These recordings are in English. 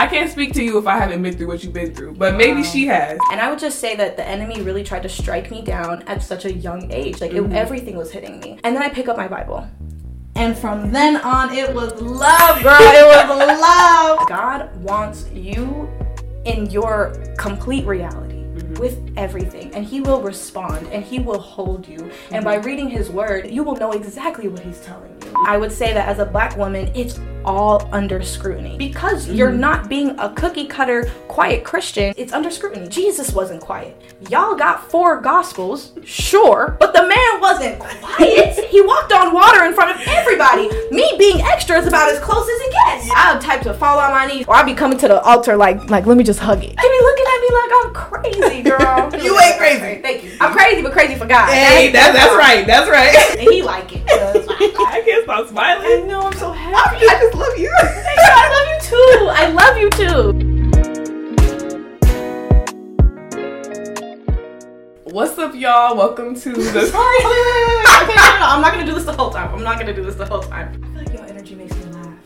I can't speak to you if I haven't been through what you've been through, but maybe she has. And I would just say that the enemy really tried to strike me down at such a young age. Like Mm-hmm. it, everything was hitting me. And then I pick up my Bible. And from then on, it was love, girl. It was love. God wants you in your complete reality with everything, and He will respond and He will hold you. And by mhm. reading His Word, you will know exactly what He's telling you. I would say that as a black woman, it's all under scrutiny because mm-hmm. you're not being a cookie cutter, quiet Christian. It's under scrutiny. Jesus wasn't quiet. Y'all got four gospels, sure, but the man wasn't quiet. he walked on water in front of everybody. Me being extra is about as close as it gets. I'll type to fall on my knees, or I'll be coming to the altar like, like let me just hug it. They be looking at me like I'm crazy, girl. You ain't crazy. Thank you. I'm crazy, but crazy for God. Hey, that, that's right. That's right. And he like it. I can't stop smiling. know I'm so happy. I just love you. I love you too. I love you too. What's up, y'all? Welcome to the. Sorry. Okay, no, no, no. I'm not gonna do this the whole time. I'm not gonna do this the whole time. I feel like your energy makes me laugh.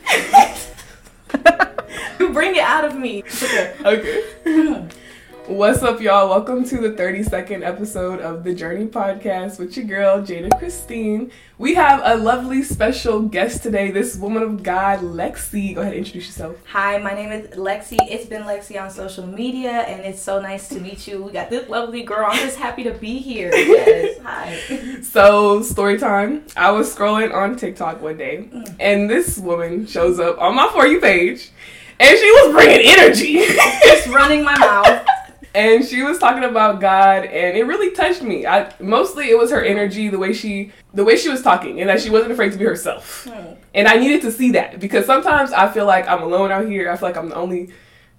you bring it out of me. Okay. Okay. What's up, y'all? Welcome to the 32nd episode of the Journey Podcast with your girl, Jada Christine. We have a lovely special guest today, this woman of God, Lexi. Go ahead and introduce yourself. Hi, my name is Lexi. It's been Lexi on social media, and it's so nice to meet you. We got this lovely girl. I'm just happy to be here. Yes. Hi. So, story time. I was scrolling on TikTok one day, mm. and this woman shows up on my For You page, and she was bringing energy. Just running my mouth. and she was talking about God, and it really touched me. I mostly it was her energy, the way she, the way she was talking, and that she wasn't afraid to be herself. Hmm. And I needed to see that because sometimes I feel like I'm alone out here. I feel like I'm the only,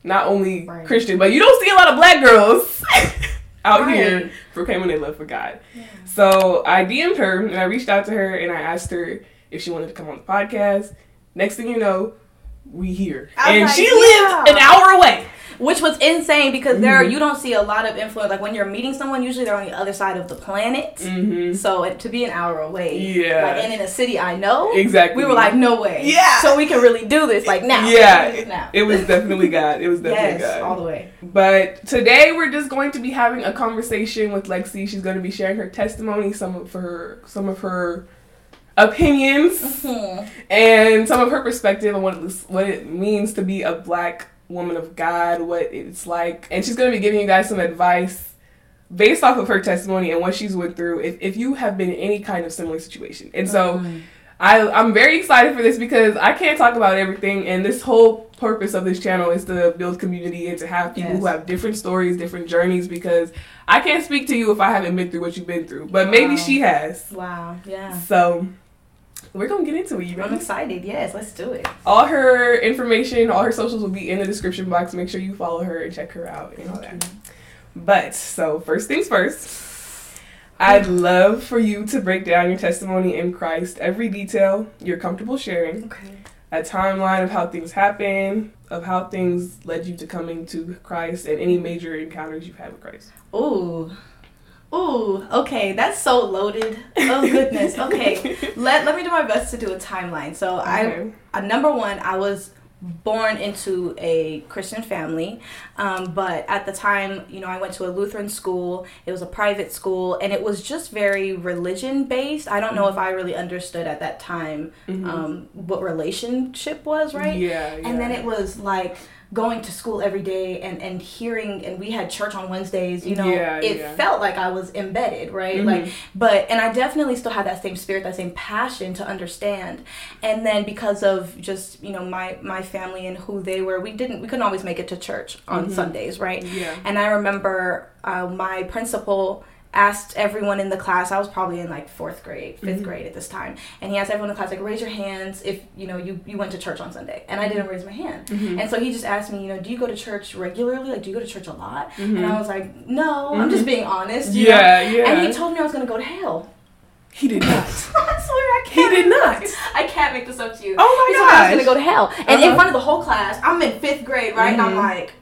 not only Right. Christian, but you don't see a lot of black girls out Right. here proclaiming their love for God. So I DM'd her and I reached out to her and I asked her if she wanted to come on the podcast. Next thing you know, we here, and like, she yeah. lived an hour away. Which was insane because there Mm-hmm. you don't see a lot of influence. Like when you're meeting someone, usually they're on the other side of the planet. hmm So it, to be an hour away, Yeah. like, and in a city I know, Exactly. we were like, no way, Yeah. So we can really do this, like now, Yeah, now, it was definitely God. It was definitely yes, God. all the way. But today we're just going to be having a conversation with Lexi. She's going to be sharing her testimony, some of her, some of her opinions, Hmm. and some of her perspective on what it, what it means to be a black woman of God, what it's like, and she's going to be giving you guys some advice based off of her testimony and what she's went through. If if you have been in any kind of similar situation, and so. Mm-hmm. I, I'm very excited for this because I can't talk about everything, and this whole purpose of this channel is to build community and to have people Yes. who have different stories, different journeys. Because I can't speak to you if I haven't been through what you've been through, but maybe she has. Wow, yeah. So we're gonna get into it. You I'm excited. Yes, let's do it. All her information, all her socials will be in the description box. Make sure you follow her and check her out and all that. But so first things first. I'd love for you to break down your testimony in Christ, every detail you're comfortable sharing, Okay. a timeline of how things happen, of how things led you to coming to Christ, and any major encounters you've had with Christ. Ooh. Ooh, okay, that's so loaded. Oh goodness. Okay. let let me do my best to do a timeline. So I uh, number one, I was born into a Christian family, um, but at the time, you know, I went to a Lutheran school. It was a private school, and it was just very religion based. I don't know if I really understood at that time um, what relationship was, right? Yeah, yeah. And then it was like going to school every day and, and hearing and we had church on Wednesdays, you know, Yeah, it yeah. felt like I was embedded, right? Mhm. Like but and I definitely still had that same spirit, that same passion to understand. And then because of just, you know, my my family and who they were, we didn't we couldn't always make it to church on Sundays, right? Yeah. And I remember uh, my principal asked everyone in the class i was probably in like fourth grade 5th grade at this time and he asked everyone in the class like raise your hands if you know you, you went to church on sunday and i didn't raise my hand and so he just asked me you know do you go to church regularly like do you go to church a lot and i was like no i'm just being honest Yeah, know? yeah. and he told me i was going to go to hell He did not. I swear I can't. He did not. I can't make this up to you. Oh my told I was gonna go to hell, and in Uh-huh. front of the whole class, I'm in fifth grade, right? And I'm Mhm. like,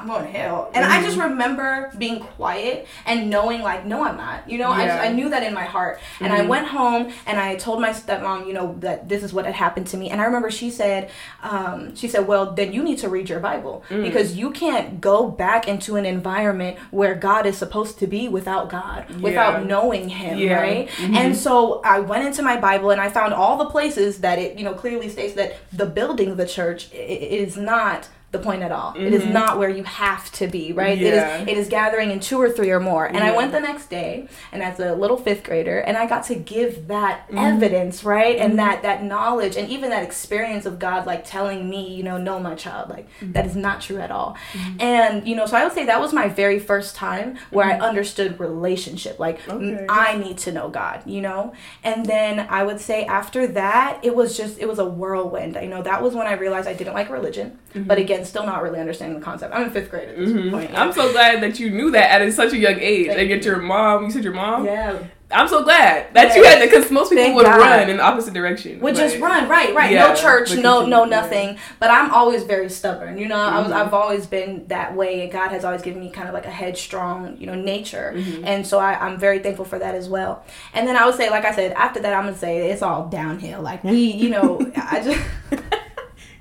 I'm going to hell. And I just Mm-hmm. remember being quiet and knowing, like, no, I'm not. You know, I, Yeah. I knew that in my heart. And I Mhm. went home and I told my stepmom, you know, that this is what had happened to me. And I remember she said, um, she said, well, then you need to read your Bible Mm. because you can't go back into an environment where God is supposed to be without God, without knowing Him, Yeah. right? Mhm. And so I went into my Bible and I found all the places that it, you know, clearly states that the building of the church i- i- is not the point at all. It is Mhm. not where you have to be, right? Yeah. It is it is gathering in two or three or more. And I went the next day and as a little fifth grader and I got to give that Mhm. evidence, right? Mhm. And that that knowledge and even that experience of God like telling me, you know, no my child, like Mm-hmm. that is not true at all. And you know, so I would say that was my very first time where I understood relationship. Like Mm-hmm. Okay. I need to know God, you know? And then I would say after that, it was just, it was a whirlwind. I know, that was when I realized I didn't like religion, but again, still not really understanding the concept. I'm in fifth grade at this Mhm. point. I'm so glad that you knew that at such a young age. Thank and get your mom. You said your mom. yeah. I'm so glad that Yeah. you had to, because most people Thank would God. run in the opposite direction. Would just run, right, right. Yeah, no church, no, no, continue, yeah. nothing. But I'm always very stubborn. You know, I was, Mhm. I've always been that way, and God has always given me kind of like a headstrong, you know, nature. Mhm. And so I, I'm very thankful for that as well. And then I would say, like I said, after that, I'm gonna say it's all downhill. Like we, you know, I just.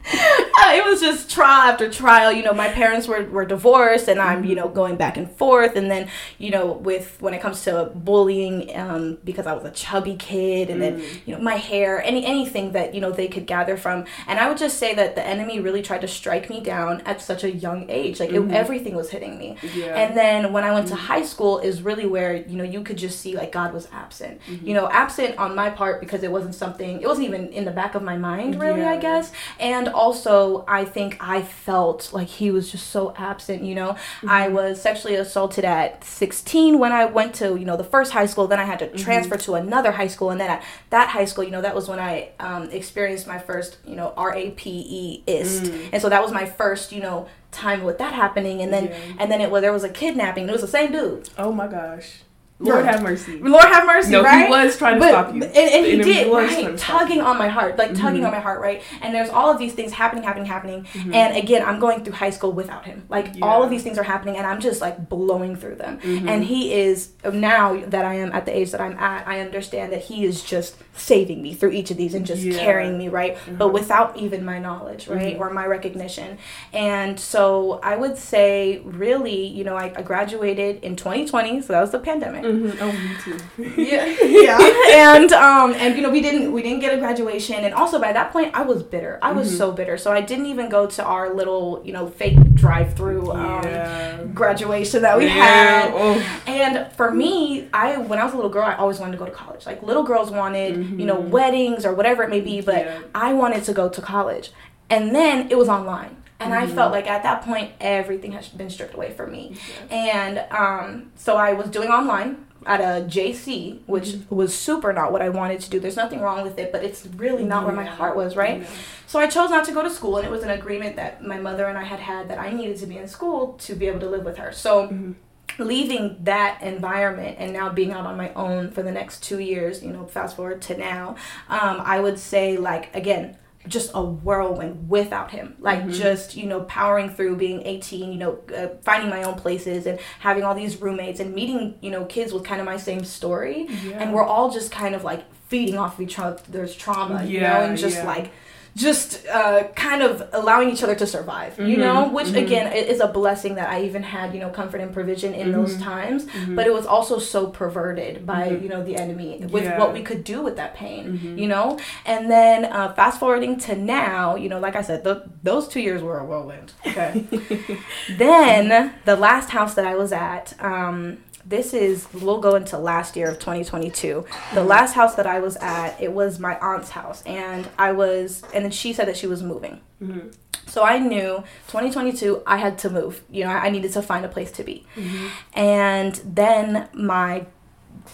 it was just trial after trial. You know, my parents were, were divorced, and I'm, you know, going back and forth. And then, you know, with when it comes to bullying, um, because I was a chubby kid, and then, you know, my hair, any anything that you know they could gather from. And I would just say that the enemy really tried to strike me down at such a young age. Like it, Mhm. everything was hitting me. Yeah. And then when I went to high school is really where, you know, you could just see like God was absent. You know, absent on my part because it wasn't something it wasn't even in the back of my mind really, I guess. And also I think I felt like he was just so absent, you know. I was sexually assaulted at 16 when I went to, you know, the first high school, then I had to transfer to another high school and then at that high school, you know, that was when I um, experienced my first, you know, RAPE ist. Mm. And so that was my first, you know, time with that happening and then Yeah. and then it was there was a kidnapping. It was the same dude. oh my gosh. Lord have mercy. Lord have mercy, No, right? he was trying to But- stop you. And, and he did, right? Tugging on my heart, like tugging Mhm. on my heart, right? And there's all of these things happening, happening, happening. Mhm. And again, I'm going through high school without him. Like all of these things are happening, and I'm just like blowing through them. Mhm. And he is now that I am at the age that I'm at, I understand that he is just saving me through each of these and just Yeah. carrying me, right? But Mhm. without even my knowledge, right, Mhm. or my recognition. And so I would say, really, you know, I, I graduated in 2020, so that was the pandemic Mhm. Oh, me too. yeah yeah and um and you know we didn't we didn't get a graduation and also by that point i was bitter i was Mhm. so bitter so i didn't even go to our little you know fake drive-through um yeah. graduation that we Yeah. had Oh. and for me i when i was a little girl i always wanted to go to college like little girls wanted you know Mhm. weddings or whatever it may be but Yeah. i wanted to go to college and then it was online and i Mhm. felt like at that point everything has been stripped away from me and um, so I was doing online at a JC, which Mm-hmm. was super not what I wanted to do. There's nothing wrong with it, but it's really not where my heart was, right? Yeah. So I chose not to go to school, and it was an agreement that my mother and I had had that I needed to be in school to be able to live with her. So Mhm. leaving that environment and now being out on my own for the next two years, you know, fast forward to now, um, I would say, like, again, just a whirlwind without him. Like, Mhm. just, you know, powering through being 18, you know, uh, finding my own places and having all these roommates and meeting, you know, kids with kind of my same story. Yeah. And we're all just kind of like feeding off of each other's trauma, you know, and just yeah. like, just uh, kind of allowing each other to survive, you Mhm, know, which mhm. again i- is a blessing that I even had, you know, comfort and provision in those Mhm. times. Mhm. But it was also so perverted by, Mhm. you know, the enemy with Yeah. what we could do with that pain, Mhm. you know? And then uh, fast forwarding to now, you know, like I said, th- those two years were a whirlwind. Okay. then the last house that I was at, um, this is we'll go into last year of 2022 the last house that i was at it was my aunt's house and i was and then she said that she was moving Mhm. so i knew 2022 i had to move you know i, I needed to find a place to be Mhm. and then my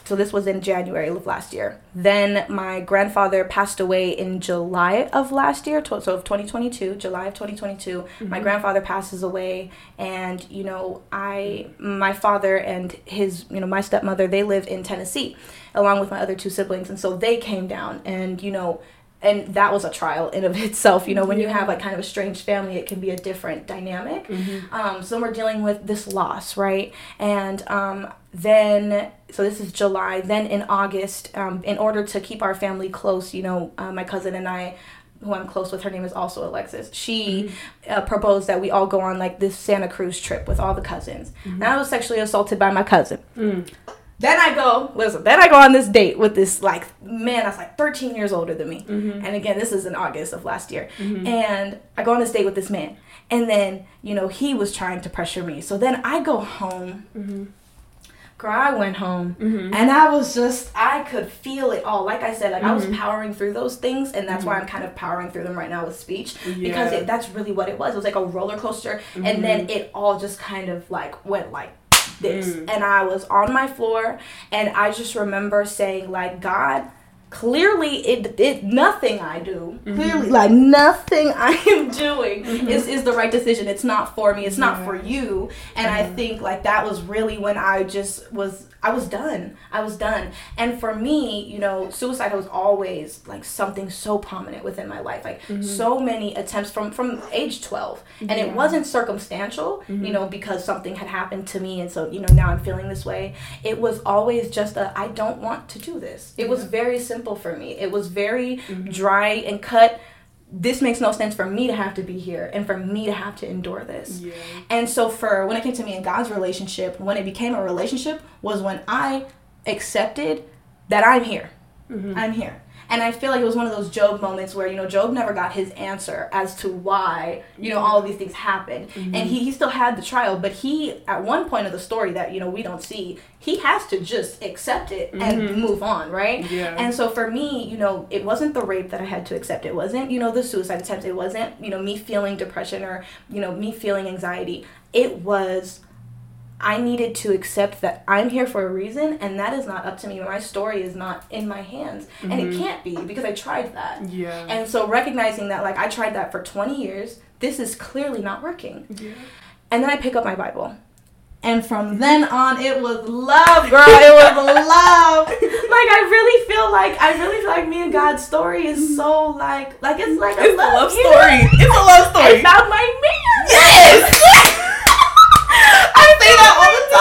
so this was in January of last year. Then my grandfather passed away in July of last year, so of 2022, July of 2022. My Mhm. grandfather passes away, and you know, I, my father and his, you know, my stepmother, they live in Tennessee, along with my other two siblings, and so they came down, and you know, and that was a trial in of itself. You know, when you have like kind of a strange family, it can be a different dynamic. Mm-hmm. Um, so we're dealing with this loss, right? And um, then, so this is July. Then in August, um, in order to keep our family close, you know, uh, my cousin and I. Who I'm close with, her name is also Alexis. She uh, proposed that we all go on like this Santa Cruz trip with all the cousins. And I was sexually assaulted by my cousin. Mm. Then I go, listen, then I go on this date with this like man that's like 13 years older than me. Mm-hmm. And again, this is in August of last year. And I go on this date with this man. And then, you know, he was trying to pressure me. So then I go home. Mm-hmm. Girl, I went home and I was just, I could feel it all. Like I said, like I was Mm-hmm. powering through those things, and that's why I'm kind of powering through them right now with speech because Yeah. Mm-hmm. it, that's really what it was. It was like a roller coaster, and then it all just kind of like went like this, Mm. and I was on my floor, and I just remember saying like, God. Clearly, it, it nothing I do. Mm-hmm. Clearly, like nothing I am doing mm-hmm. is, is the right decision. It's not for me. It's not for you. And I mm-hmm. think like that was really when I just was I was done. I was done. And for me, you know, suicide was always like something so prominent within my life. Like mm-hmm. so many attempts from from age 12. And it wasn't circumstantial, you know, because something had happened to me and so, you know, now I'm feeling this way. It was always just a I don't want to do this. It was very simple for me. It was very mm-hmm. dry and cut this makes no sense for me to have to be here and for me to have to endure this. Yeah. And so for when it came to me and God's relationship, when it became a relationship was when I accepted that I'm here. Mm-hmm. I'm here. And I feel like it was one of those Job moments where, you know, Job never got his answer as to why, you know, all of these things happened. Mm-hmm. And he, he still had the trial, but he, at one point of the story that, you know, we don't see, he has to just accept it and mm-hmm. move on, right? Yeah. And so for me, you know, it wasn't the rape that I had to accept. It wasn't, you know, the suicide attempt. It wasn't, you know, me feeling depression or, you know, me feeling anxiety. It was I needed to accept that I'm here for a reason and that is not up to me. My story is not in my hands. And it mm-hmm. can't be because I tried that. Yeah. And so recognizing that like I tried that for 20 years, this is clearly not working. yeah. And then I pick up my Bible. And from then on, it was love, girl. It was love. Like I really feel like I really feel like me and God's story is mm-hmm. so like like it's like a It's a love, love story. It's a love story. I found my man. Yes! I say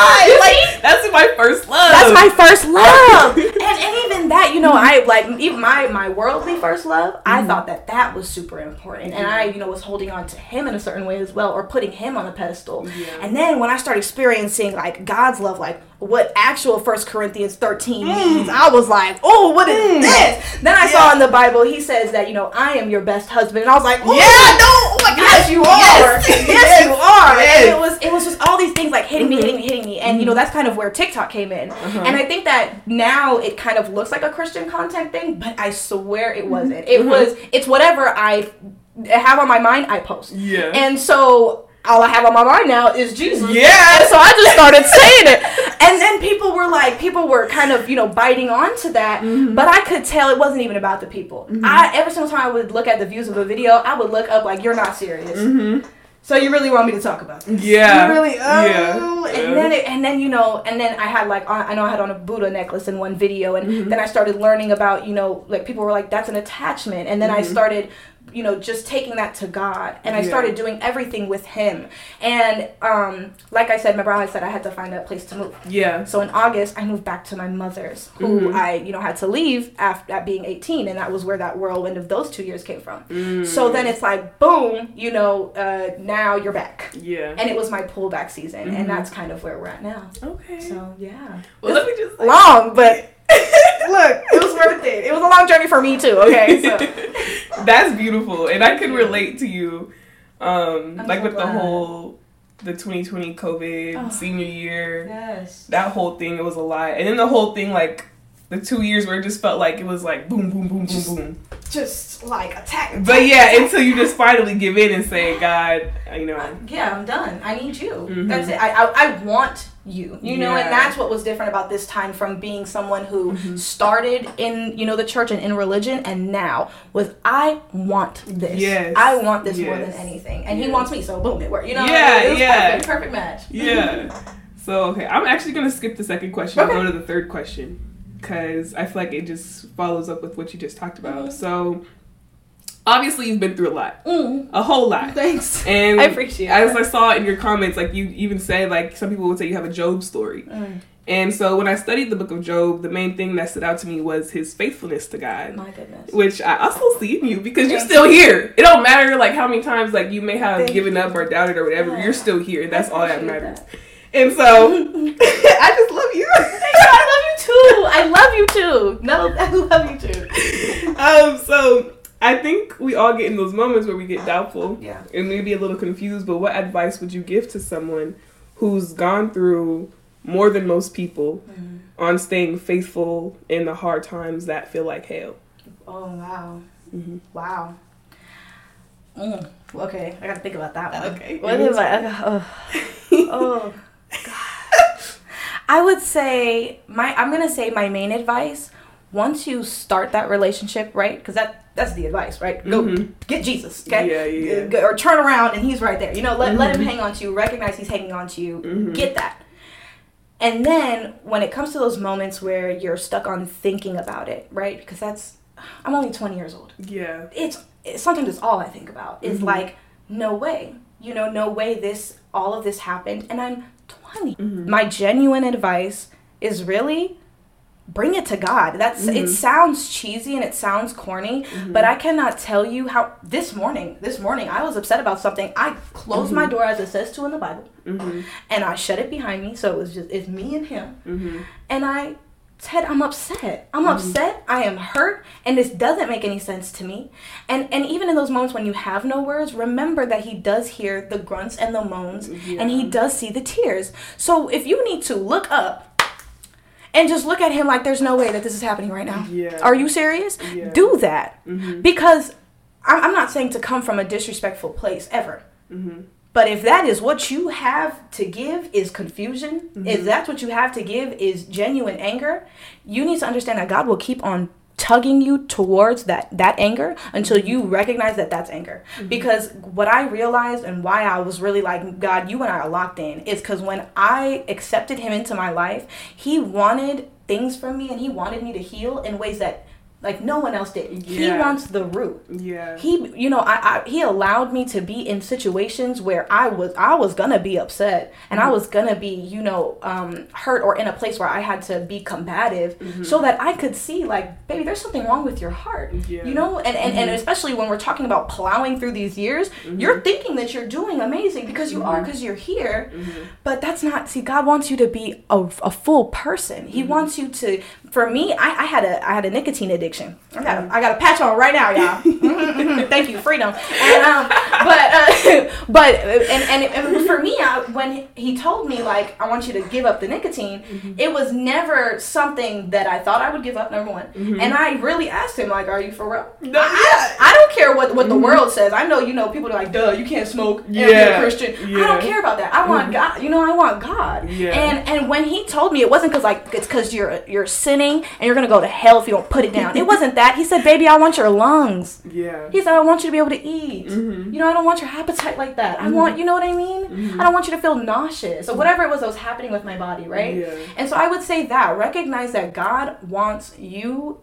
that all the time. You like that's my first love. That's my first love. and, and even that, you know, I like even my my worldly first love. I mm-hmm. thought that that was super important, and I, you know, was holding on to him in a certain way as well, or putting him on a pedestal. Yeah. And then when I started experiencing like God's love, like what actual First Corinthians thirteen mm. means, I was like, oh, what is mm. this? Then I saw in the Bible he says that you know I am your best husband, and I was like, oh, Yeah, no, oh my Yes, gosh, you are. Yes, Yes, yes, you are. yes. And it was it was just all these things like hitting me, hitting me, hitting me, and you know mm-hmm. that's kind of where TikTok came in. Uh-huh. And I think that now it kind of looks like a Christian content thing, but I swear it mm-hmm. wasn't. It mm-hmm. was it's whatever I have on my mind, I post. Yeah. And so all I have on my mind now is Jesus. Yeah. So I just started saying it. And then people were like, people were kind of, you know, biting onto that. Mm-hmm. But I could tell it wasn't even about the people. I every single time I would look at the views of a video, I would look up like, you're not serious. Mhm. So you really want me to talk about this? Yeah. You really? Oh. Yeah. And then, it, and then you know, and then I had like on, I know I had on a Buddha necklace in one video, and Mm-hmm. then I started learning about you know like people were like that's an attachment, and then I started you know just taking that to God, and I Mm-hmm. Started doing everything with Him, and um like I said, remember I said I had to find a place to move. Yeah. So in August, I moved back to my mother's, who Mhm. I, you know, had to leave after at being 18, and that was where that whirlwind of those two years came from. Mm. So then it's like, boom, you know, uh, now you're back, Yeah. and it was my pullback season, Mhm. and that's kind of where we're at now. Okay. So yeah, well, let me just. long, but look, it was worth it. It was a long journey for me too. Okay, so That's beautiful, and I can relate to you, um, like so with the whole the 2020 COVID Oh. senior year. yes, That whole thing, it was a lot, and then the whole thing, like the two years where it just felt like it was like boom, boom, boom, boom, Just- boom. Just like attack. But yeah, attack. until you just finally give in and say, God, you know, yeah, I'm done. I need you. Mhm. That's it. I, I I want you. You know, Yeah. and that's what was different about this time from being someone who Mhm. started in you know the church and in religion, and now was I want this. Yes. I want this more than anything, and he wants me. So boom, it worked. You know, Yeah, it was yeah. perfect, perfect match. yeah. So okay, I'm actually gonna skip the second question. Okay. I'll go to the third question because I feel like it just follows up with what you just talked about. Mhm. So, obviously you've been through a lot, Mm. a whole lot. Thanks. And I appreciate as that. I saw in your comments, like you even said, like some people would say you have a Job story. Mm. And so when I studied the book of Job, the main thing that stood out to me was his faithfulness to God. My goodness. Which I also see in you because you're still here. It don't matter like how many times like you may have Thank given up or doubted or whatever. Yeah. You're still here. That's all that matters. that. And so I just love you. I love you too. I love you too. No, I love you too. um, so I think we all get in those moments where we get doubtful Yeah. and maybe a little confused. But what advice would you give to someone who's gone through more than most people Mm. on staying faithful in the hard times that feel like hell? Oh wow. Mhm. Wow. Mm. Okay, I gotta think about that one. Okay. What if I? Oh, oh God. I would say my. I'm gonna say my main advice. Once you start that relationship, right? Because that that's the advice, right? Go Mhm. get Jesus, okay? Yeah, yeah, Or turn around and he's right there. You know, let let him Mhm. hang on to you. Recognize he's hanging on to you. Mhm. Get that. And then when it comes to those moments where you're stuck on thinking about it, right? Because that's I'm only 20 years old Yeah. it's, it's sometimes it's all I think about. Is Mhm. like, no way, you know, no way this all of this happened, and I'm 20. Mhm. My genuine advice is really bring it to God. That's it. Mhm. Sounds cheesy and it sounds corny, Mhm. but I cannot tell you how. This morning, this morning, I was upset about something. I closed my Mhm. door as it says to in the Bible, Mhm. and I shut it behind me. So it was just it's me and him Mhm. and I said, I'm upset. I'm Mhm. upset. I am hurt, and this doesn't make any sense to me. And and even in those moments when you have no words, remember that he does hear the grunts and the moans, and he does see the tears. So if you need to look up and just look at him like there's no way that this is happening right now. Yeah. Are you serious? Yeah. Do that mm-hmm. because I'm I'm not saying to come from a disrespectful place ever. Mhm. But if that is what you have to give is confusion, if Mhm. that's what you have to give is genuine anger, you need to understand that God will keep on tugging you towards that that anger until you recognize that that's anger. Because what I realized and why I was really like God, you and I are locked in is cuz when I accepted him into my life, he wanted things from me and he wanted me to heal in ways that like no one else did. He wants the root Yeah. he you know I, I he allowed me to be in situations where i was i was gonna be upset and i mm-hmm. was gonna be you know um hurt or in a place where i had to be combative mm-hmm. so that i could see like baby there's something wrong with your heart Yeah. you know? And, and and mm-hmm. especially when we're talking about plowing through these years you're thinking that you're doing amazing because you are because you're here. But that's not see god wants you to be a, a full person. He wants you to for me I, I had a i had a nicotine addiction. I got a, mm. i got a patch on right now y'all. Thank you freedom. And um but uh, but uh, and, and and for me I, when he told me like i want you to give up the nicotine mm-hmm. it was never something that i thought i would give up number one. Mm-hmm. And i really asked him like are you for real? No, I, yeah. I don't care what what the mm-hmm. world says. I know you know people are like duh you can't smoke and be a Yeah, christian. I don't care about that. I want god you know i want god. Yeah. and and when he told me it wasn't because like it's because you're you're sinning and you're gonna go to hell if you don't put it down. It wasn't that. He said baby i want your lungs. Yeah. he said i want you to be able to eat. Mhm. you know i don't want your appetite like that. I want you know what i mean? Mhm. i don't want you to feel nauseous or whatever it was that was happening with my body right? Yeah. and so i would say that. Recognize that god wants you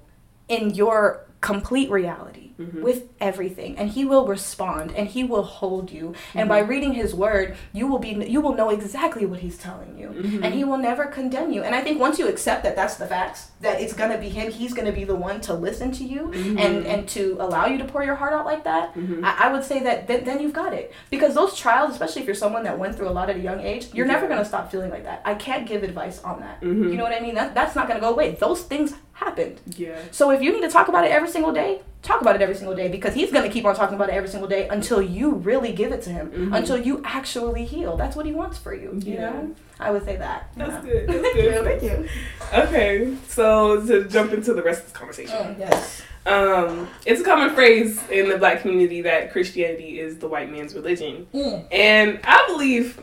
in your complete reality Mm-hmm. with everything and he will respond and he will hold you and by Mm-hmm. reading his word you will be you will know exactly what he's telling you Mm-hmm. and he will never condemn you. And i think once you accept that that's the facts that it's going to be him he's going to be the one to listen to you Mm-hmm. and and to allow you to pour your heart out like that I, I would say that th- then you've got it. Because those trials especially if you're someone that went through a lot at a young age you're never going to stop feeling like that. I can't give advice on that. You know what i mean? That, that's not going to go away. Those things happened Yeah. so if you need to talk about it every single day, talk about it every single day because he's going to keep on talking about it every single day until you really give it to him, Mhm. until you actually heal. That's what he wants for you. You Yeah. know, I would say that. That's Yeah. good. That's good. Thank you. Okay, so to jump into the rest of this conversation. Oh, yes. Um, it's a common phrase in the black community that Christianity is the white man's religion. Mm. And I believe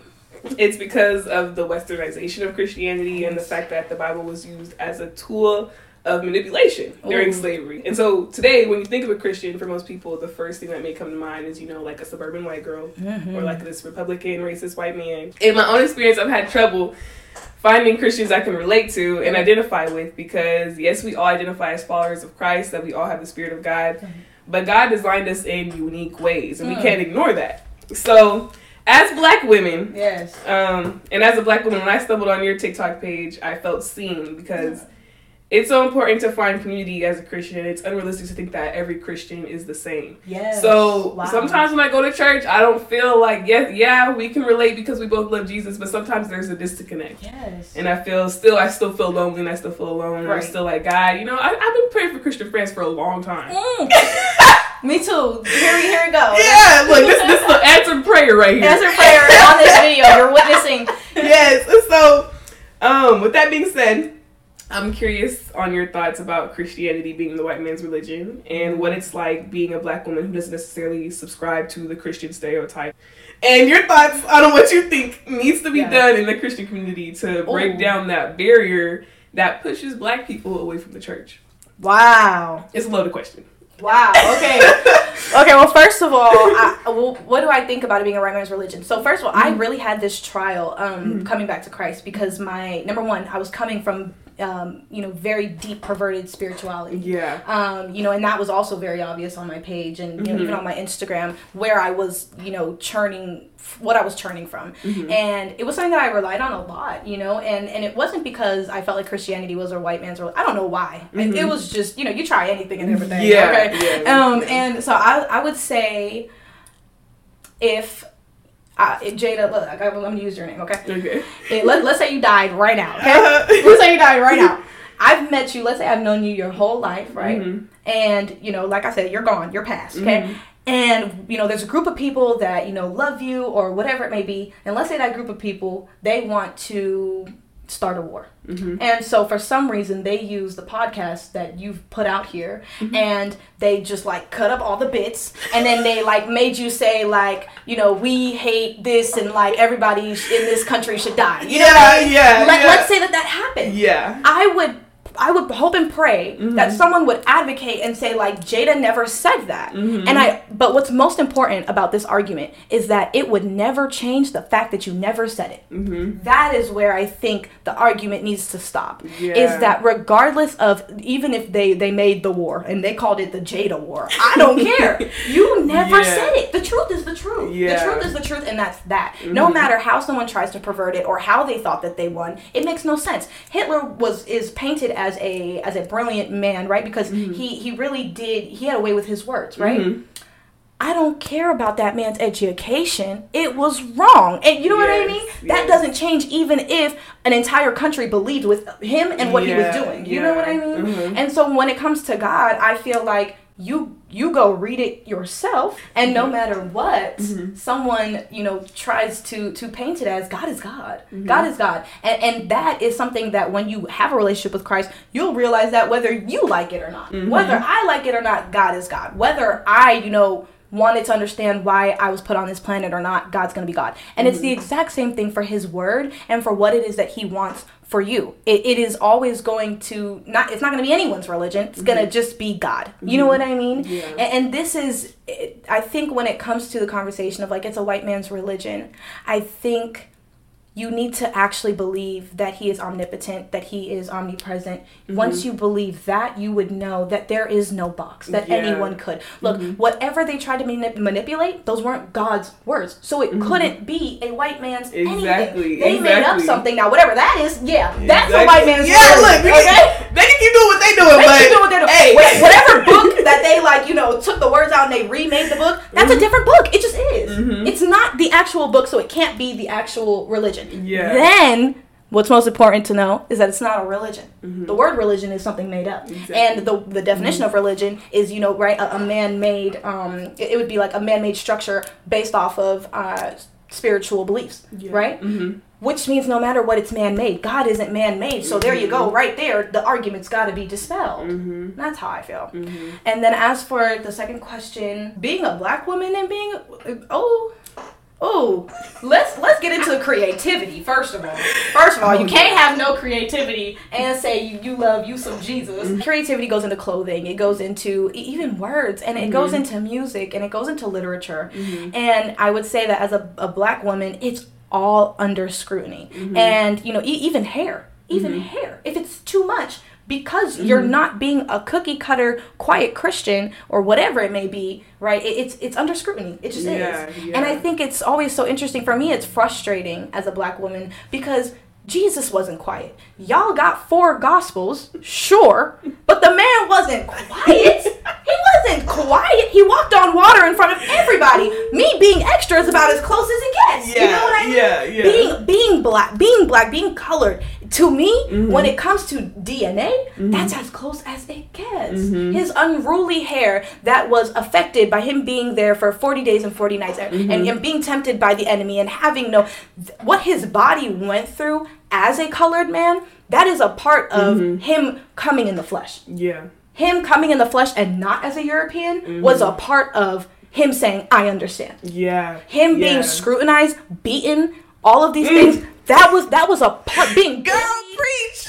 it's because of the westernization of Christianity and the fact that the Bible was used as a tool of manipulation during slavery. And so today, when you think of a Christian, for most people, the first thing that may come to mind is, you know, like a suburban white girl or mm-hmm. like this Republican racist white man. In my own experience, I've had trouble finding Christians I can relate to and identify with because, yes, we all identify as followers of Christ, that we all have the Spirit of God. Mm-hmm. but God designed us in unique ways, and we mm. can't ignore that. So, as black women, Yes. um, and as a black woman, when I stumbled on your TikTok page, I felt seen because it's so important to find community as a Christian. It's unrealistic to think that every Christian is the same. Yes. So Wow. sometimes when I go to church, I don't feel like yeah, yeah, we can relate because we both love Jesus, but sometimes there's a disconnect. Yes. And I feel still, I still feel lonely, and I still feel alone. And I'm still like, God, you know, I, I've been praying for Christian friends for a long time. Mm. Me too. Here we here we go. Yeah, look, this this is the answered prayer right here. Answer prayer on this video. You're witnessing. yes. So, um, with that being said, I'm curious on your thoughts about Christianity being the white man's religion and what it's like being a black woman who doesn't necessarily subscribe to the Christian stereotype. And your thoughts on what you think needs to be Yeah. done in the Christian community to break Ooh. down that barrier that pushes black people away from the church. Wow. It's a loaded question. Wow. Okay. okay. Well, first of all, I, well, what do I think about it being a right man's religion? So, first of all, I really had this trial um, coming back to Christ because my number one, I was coming from um, you know very deep perverted spirituality. Yeah. Um, you know, and that was also very obvious on my page and you know, even on my Instagram where I was, you know, churning what I was churning from. And it was something that I relied on a lot, you know, and, and it wasn't because I felt like Christianity was a white man's religion. I don't know why. It, it was just, you know, you try anything and everything. Yeah, Okay. yeah, um, and so I, I would say if uh, Jada, look, I- I'm gonna use your name, okay? Okay. Let, let's say you died right now, okay? Uh-huh. let's say you died right now. I've met you, let's say I've known you your whole life, right? Mhm. And, you know, like I said, you're gone, you're past, okay? Mhm. And, you know, there's a group of people that, you know, love you or whatever it may be. And let's say that group of people, they want to start a war. Mhm. And so for some reason they use the podcast that you've put out here and they just like cut up all the bits and then they like made you say like, you know, we hate this and like everybody in this country should die. You know what I mean? yeah, Let, yeah. Let's say that that happened. Yeah. I would I would hope and pray that mm-hmm. someone would advocate and say like Jada never said that. Mm-hmm. And I but what's most important about this argument is that it would never change the fact that you never said it. Mm-hmm. That is where I think the argument needs to stop. Yeah. Is that regardless of even if they they made the war and they called it the Jada war, I don't care. You never Yeah. said it. The truth is the truth. Yeah. The truth is the truth, and that's that. No mm-hmm. matter how someone tries to pervert it or how they thought that they won, it makes no sense. Hitler was is painted as a as a brilliant man, right? Because he he really did he had a way with his words, right? I don't care about that man's education. It was wrong. And you know what I mean? yes. That doesn't change even if an entire country believed with him and what he was doing. You know what I yeah, mean? mhm. And so when it comes to God, I feel like you you go read it yourself and no mhm. matter what mm-hmm. someone you know tries to to paint it as god is god. Mm-hmm. God is god. And and that is something that when you have a relationship with christ you'll realize that whether you like it or not. Mm-hmm. Whether i like it or not god is god. Whether i you know wanted to understand why I was put on this planet or not, God's going to be God. And it's the mm-hmm. exact same thing for His Word and for what it is that He wants for you. It, it is always going to not. It's not going to be anyone's religion. It's going to mm-hmm. just be God. You know what I mean? Yeah. And, and this is, I think, when it comes to the conversation of like it's a white man's religion, I think you need to actually believe that he is omnipotent, that he is omnipresent. Mm-hmm. Once you believe that, you would know that there is no box that Yeah. anyone could. Look, mm-hmm. whatever they tried to manip- manipulate, those weren't God's words. So it mm-hmm. couldn't be a white man's Exactly, anything. They made up something. Now, whatever that is, yeah, that's a white man's Yeah, religion, look, they, okay? can, they can keep doing what they doing, They but keep doing what they're doing. hey, Whatever book that they like, you know, took the words out and they remade the book, that's Mm-hmm. a different actual book, so it can't be the actual religion. Yeah. Then what's most important to know is that it's not a religion. The word religion is something made up. Mm-hmm. Exactly. And the the definition of religion is, you know, right, a, a man-made um it, it would be like a man-made structure based off of uh spiritual beliefs, Yeah. right? Mhm. Which means no matter what, it's man made. God isn't man made. So there you Mm-hmm. go, right there. The argument's got to be dispelled. That's how I feel. Mm-hmm. And then as for the second question, being a black woman and being oh oh let's let's get into creativity first of all. First of all, Oh, you can't have no creativity and say you, you love you some Jesus. Mm-hmm. Creativity goes into clothing. It goes into even words, and it goes Mm-hmm. into music, and it goes into literature. And I would say that as a, a black woman, it's all under scrutiny. Mm-hmm. And you know, e- even hair, even hair. If it's too much, because you're mm-hmm. not being a cookie cutter quiet christian or whatever it may be right it, it's it's under scrutiny. It just Yeah, is. Yeah. and i think it's always so interesting. For me it's frustrating as a black woman because jesus wasn't quiet. Y'all got four gospels sure but the man wasn't quiet wasn't quiet he walked on water in front of everybody me being extra is about as close as it gets you know what i mean yeah, yeah. being being black, being black, being colored. To me, Mm-hmm. when it comes to DNA, that's as close as it gets. Mm-hmm. His unruly hair that was affected by him being there for 40 days and 40 nights and, Mm-hmm. and, and being tempted by the enemy and having no what his body went through as a colored man, that is a part of Mm-hmm. him coming in the flesh. yeah. Him coming in the flesh and not as a European was Mm-hmm. a part of him saying, I understand Yeah. him yeah. being scrutinized, beaten, all of these Mm. things. That was that was a part being Girl, preach.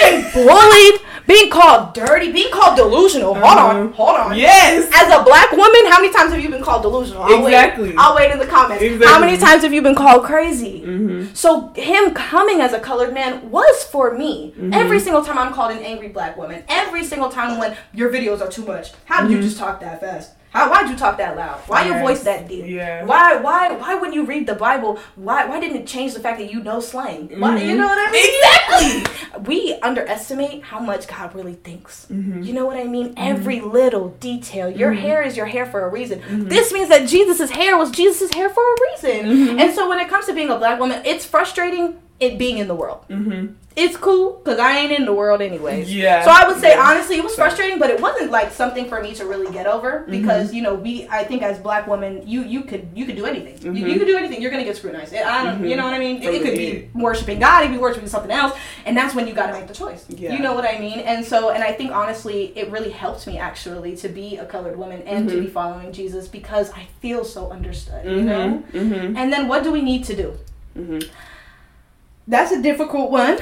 Being bullied, being called dirty, being called delusional. Hold on, Uh-huh. hold on. Yes. As a black woman, how many times have you been called delusional? I'll Exactly. Wait, I'll wait in the comments. How many times have you been called crazy? Mm-hmm. So him coming as a colored man was for me. Mm-hmm. Every single time I'm called an angry black woman. Every single time when your videos are too much. How did you just talk that fast? How why'd you talk that loud? Why your Mm-hmm. Voice that deep? Yeah. Why why why when you read the Bible, why why didn't it change the fact that you know slang? Why, you know what I mean? Exactly. We underestimate how much God really thinks. Mm-hmm. You know what I mean? Every little detail. Your hair is your hair for a reason. Mm-hmm. This means that Jesus' hair was Jesus' hair for a reason. Mm-hmm. And so when it comes to being a black woman, it's frustrating it being in the world. Mm-hmm. It's cool because I ain't in the world anyways. Yeah. So I would say Yeah. honestly, it was So- frustrating, but it wasn't like something for me to really get over Mm-hmm. because you know we. I think as black women, you you could you could do anything. You, Mhm. you could do anything. You're gonna get scrutinized. I don't. You know what I mean? From it could be worshiping God. It could be worshiping something else, and that's when you got to make the choice. Yeah. You know what I mean? And so, and I think honestly, it really helped me actually to be a colored woman and to be following Jesus because I feel so understood. You know. Mm-hmm. Mm-hmm. And then what do we need to do? That's a difficult one.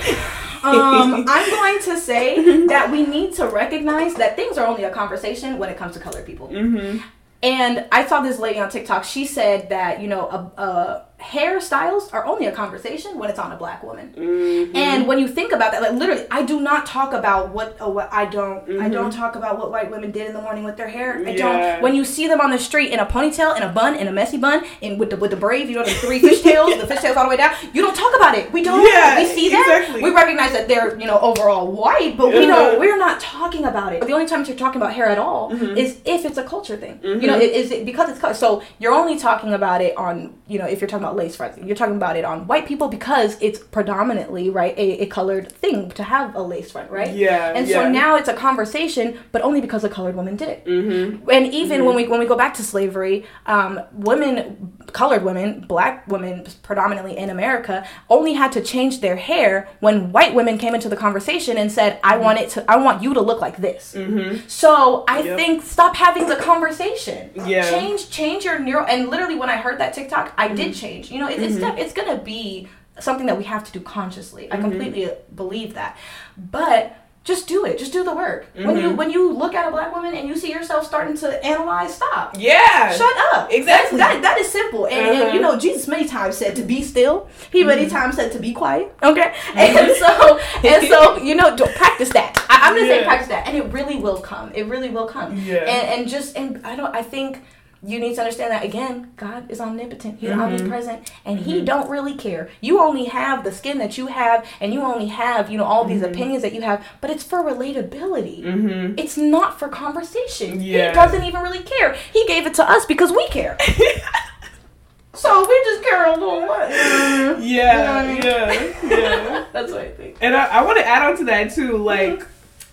Um, I'm going to say that we need to recognize that things are only a conversation when it comes to colored people. Mm-hmm. And I saw this lady on TikTok. She said that you know, a, a hairstyles are only a conversation when it's on a black woman. Mm-hmm. And when you think about that, like literally, I do not talk about what uh, what I don't. I Mhm. don't talk about what white women did in the morning with their hair. I Yeah. don't. When you see them on the street in a ponytail, in a bun, in a messy bun, and with the with the braids, you know, the three fishtails, the fishtails all the way down. You don't talk about it. We don't. Yeah, we see that. exactly. We recognize that they're you know overall white, but we don't. We're not talking about it. The only time you're talking about hair at all Mhm. is if it's a culture thing. You Mm-hmm. know, it, is it because it's color. So you're only talking about it on you know if you're talking about lace fronts, you're talking about it on white people because it's predominantly right a, a colored thing to have a lace front, right? Yeah. And yeah. so now it's a conversation, but only because a colored woman did it. Mm-hmm. And even when we when we go back to slavery, um, women, colored women, black women, predominantly in America, only had to change their hair when white women came into the conversation and said, "I want it to, I want you to look like this." Mm-hmm. So I Yep. think stop having the conversation. Yeah. Change change your neural. And literally, when I heard that TikTok, I did change. You know, it, it's it's gonna be something that we have to do consciously. I Mhm. completely believe that, but. Just do it. Just do the work. When you Mhm. when you look at a black woman and you see yourself starting to analyze, stop. Yeah. Shut up. Exactly. That's- That, that is simple. And, and Uh-huh. Mm-hmm. you know, Jesus many times said to be still. He many times said to be quiet. Okay. And so and so, you know, don't practice that. I, I'm gonna say practice that. And it really will come. It really will come. Yeah. And and just and I don't I think you need to understand that again, God is omnipotent. He's Mhm. omnipresent and he Mhm. don't really care. You only have the skin that you have and you only have, you know, all these Mhm. opinions that you have, but it's for relatability. Mm-hmm. It's not for conversation. Yeah. He doesn't even really care. He gave it to us because we care. so we just care a little much. Yeah. You know what I mean? Yeah. Yeah. That's what I think. And I, I want to add on to that too, like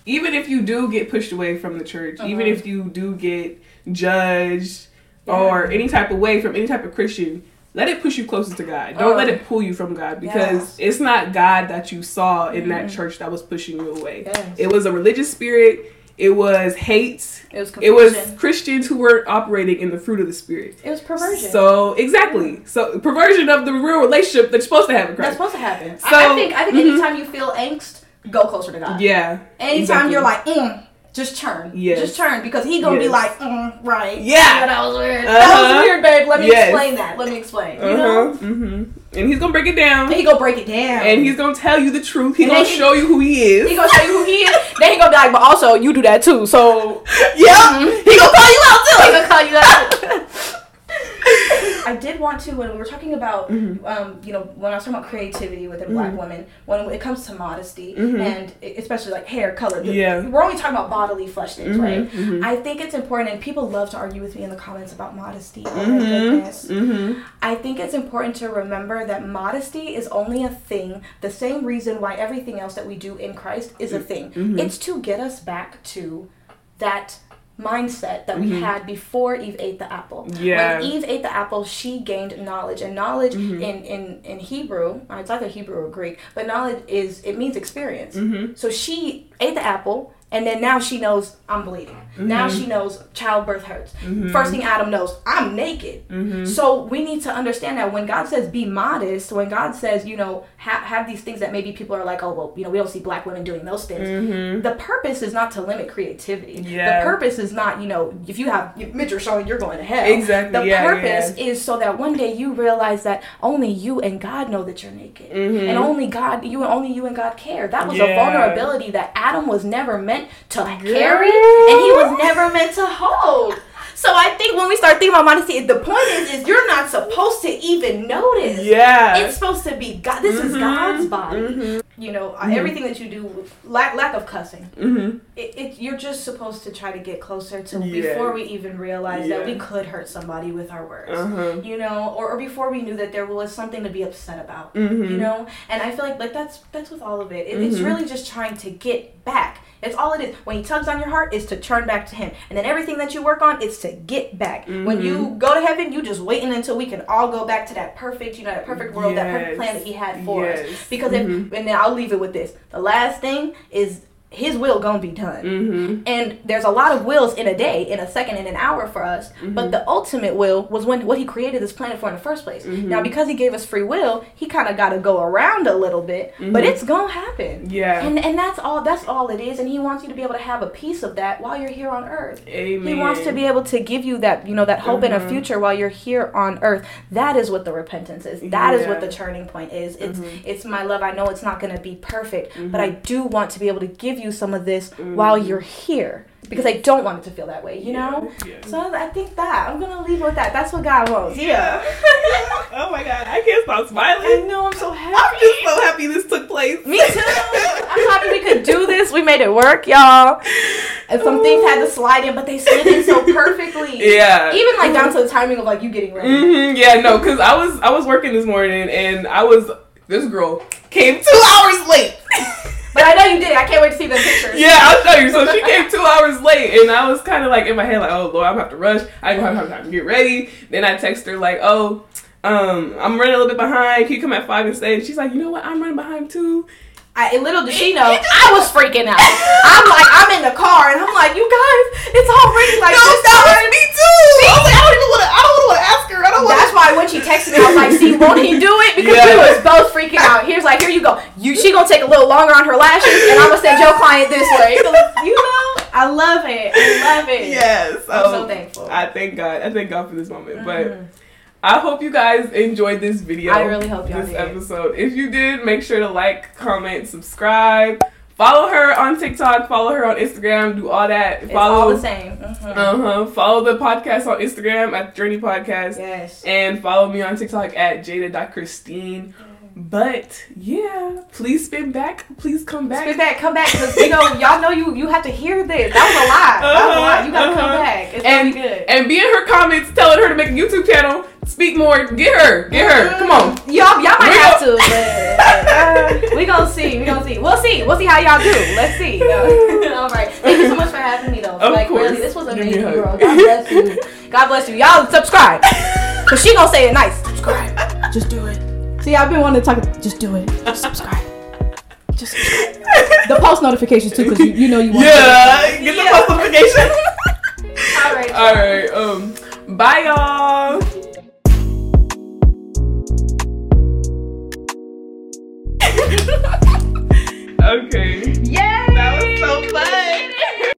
even if you do get pushed away from the church, even Uh-huh. if you do get judged Yeah. or any type of way from any type of Christian, let it push you closer to God. Don't Oh. let it pull you from God because it's not God that you saw in that Mhm. church that was pushing you away. Yes. It was a religious spirit. It was hate. It was It was. Christians who were operating in the fruit of the spirit. It was perversion. So exactly. So perversion of the real relationship that you're supposed to have with That's supposed to happen. I- I, think I think mhm. anytime you feel angst, go closer to God. Yeah. Anytime exactly. you're like, mm, just turn. Yes. Just turn because he gonna be like, mm, right. Yeah. that was weird. That Uh-huh. was weird, babe. Let me Yes. explain that. Let me explain. You Uh know? Mm-hmm. and he's gonna break it down. And he gonna break it down. And he's gonna tell you the truth. He's And gonna he- show you who he is. he gonna show you who he is. then he gonna be like, but also you do that too. So yep. He gonna call you out too. he gonna call you out. I did want to when we were talking about, Mhm. um, you know, when I was talking about creativity within Black women, when it comes to modesty Mhm. and especially like hair color, Yeah. we're only talking about bodily flesh things, Mhm, right? mhm. I think it's important, and people love to argue with me in the comments about modesty. Oh Mhm. Mhm. I think it's important to remember that modesty is only a thing, the same reason why everything else that we do in Christ is a thing. It's to get us back to that mindset that we Mhm. had before Eve ate the apple. Yeah. When Eve ate the apple, she gained knowledge. And knowledge Mhm. in, in, in Hebrew, uh, it's either Hebrew or Greek, but knowledge is, it means experience. Mhm. So she ate the apple, and then now she knows I'm bleeding. Now Mhm. she knows childbirth hurts. Mhm. First thing Adam knows, I'm naked. Mhm. So we need to understand that when God says be modest, when God says, you know, have, have these things that maybe people are like, oh, well, you know, we don't see black women doing those things. Mhm. The purpose is not to limit creativity. Yeah. The purpose is not, you know, if you have midriff showing, you're going to hell. Exactly, The yeah, purpose is so that one day you realize that only you and God know that you're naked, Mhm. and only God, you and only you and God care. That was a vulnerability that Adam was never meant to carry, and he was never meant to hold. So I think when we start thinking about modesty, the point is, is you're not supposed to even notice. Yeah. It's supposed to be God. This is Mhm. God's body. Mhm. You know, uh Mhm. everything that you do, lack lack of cussing. Mhm. It, it you're just supposed to try to get closer to Yeah. before we even realize that we could hurt somebody with our words. Uh-huh. You know, or, or before we knew that there was something to be upset about. Mhm. You know, and I feel like like that's that's with all of it. it It's Mhm. really just trying to get back. It's all it is. When he tugs on your heart, is to turn back to him, and then everything that you work on is to get back. When you Mhm. go to heaven, you just waiting until we can all go back to that perfect, you know, that perfect world, that perfect plan that he had for us. Yes. Because Mhm. if, and then I'll leave it with this: the last thing is his will gonna be done. Mhm. And there's a lot of wills in a day, in a second, in an hour for us. Mm-hmm. But the ultimate will was when what he created this planet for in the first place. Mm-hmm. Now, because he gave us free will, he kind of got to go around a little bit, but it's gonna happen. Mm-hmm. Yeah. And and that's all. That's all it is. And he wants you to be able to have a piece of that while you're here on Earth. Amen. He wants to be able to give you that, you know, that hope in a Mhm. future while you're here on earth. That is what the repentance is. That is what Yeah. Mm-hmm. the turning point is. It's it's my love. I know it's not to be perfect, but I do want to be able to give you some of this while you're here because I don't want it to feel that way, you know? Yeah. So I think that I'm to leave with that. That's what God wants. Yeah. oh my god, I can't stop smiling. I know I'm so happy. I'm just so happy this took place. Me too. I'm happy we could do this. We made it work, y'all. And some things had to slide in, but they slid in so perfectly. Yeah. Even like down to the timing of like you getting ready. hmm Yeah, no, because I was I was working this morning and I was this girl came two hours late. But I know you did. I can't wait to see the pictures. yeah, I'll show you. So she came two hours late, and I was kind of like in my head, like, "Oh Lord, I'm gonna have to rush. I don't have time to get ready." Then I text her like, "Oh, um, I'm running a little bit behind. Can you come at five and stay?" She's like, "You know what? I'm running behind too." I, and little did she know, I was freaking out. I'm like, I'm in the car, and I'm like, you guys, it's already like No, this that time. was me too. I like, I don't even want to. I don't want to ask her. I don't want. That's why when she texted me, I was like, see, won't he do it? Because we was both freaking out. Here's like, here you go. You, she gonna take a little longer on her lashes, and I'm gonna send your client this way. You know, I love it. I love it. Yes, I'm um, so thankful. I thank God. I thank God for this moment. But I hope you guys enjoyed this video. I really hope y'all this did. episode. If you did, make sure to like, comment, subscribe. Follow her on TikTok. Follow her on Instagram. Do all that. It's follow. all the same. Mhm. Uh huh. Follow the podcast on Instagram at Journey Podcast. Yes. And follow me on TikTok at Jada.Christine. But yeah, please spin back. Please come back. Spin back, come back, because you know y'all know you you have to hear this. That was a lot. That was a lot. You gotta come Uh-huh, back. It's and, gonna be good. And be in her comments telling her to make a YouTube channel. Speak more. Get her. Get her. Come on. Y'all, y'all might We have to. But, uh, we gonna see. We gonna see. We'll see. We'll see how y'all do. Let's see. All right. Thank you so much for having me, though. Of like course. really, this was amazing, girl. God bless you. God bless you. Y'all subscribe. Cause she gonna say it nice. Subscribe. Just do it. See, I've been wanting to talk. Just do it. Just subscribe. Just subscribe. The post notifications too, cause you, you know you want. Yeah. Get the Yeah. post notification. All right. All right. Um. Bye, y'all. okay. Yay! That was so fun.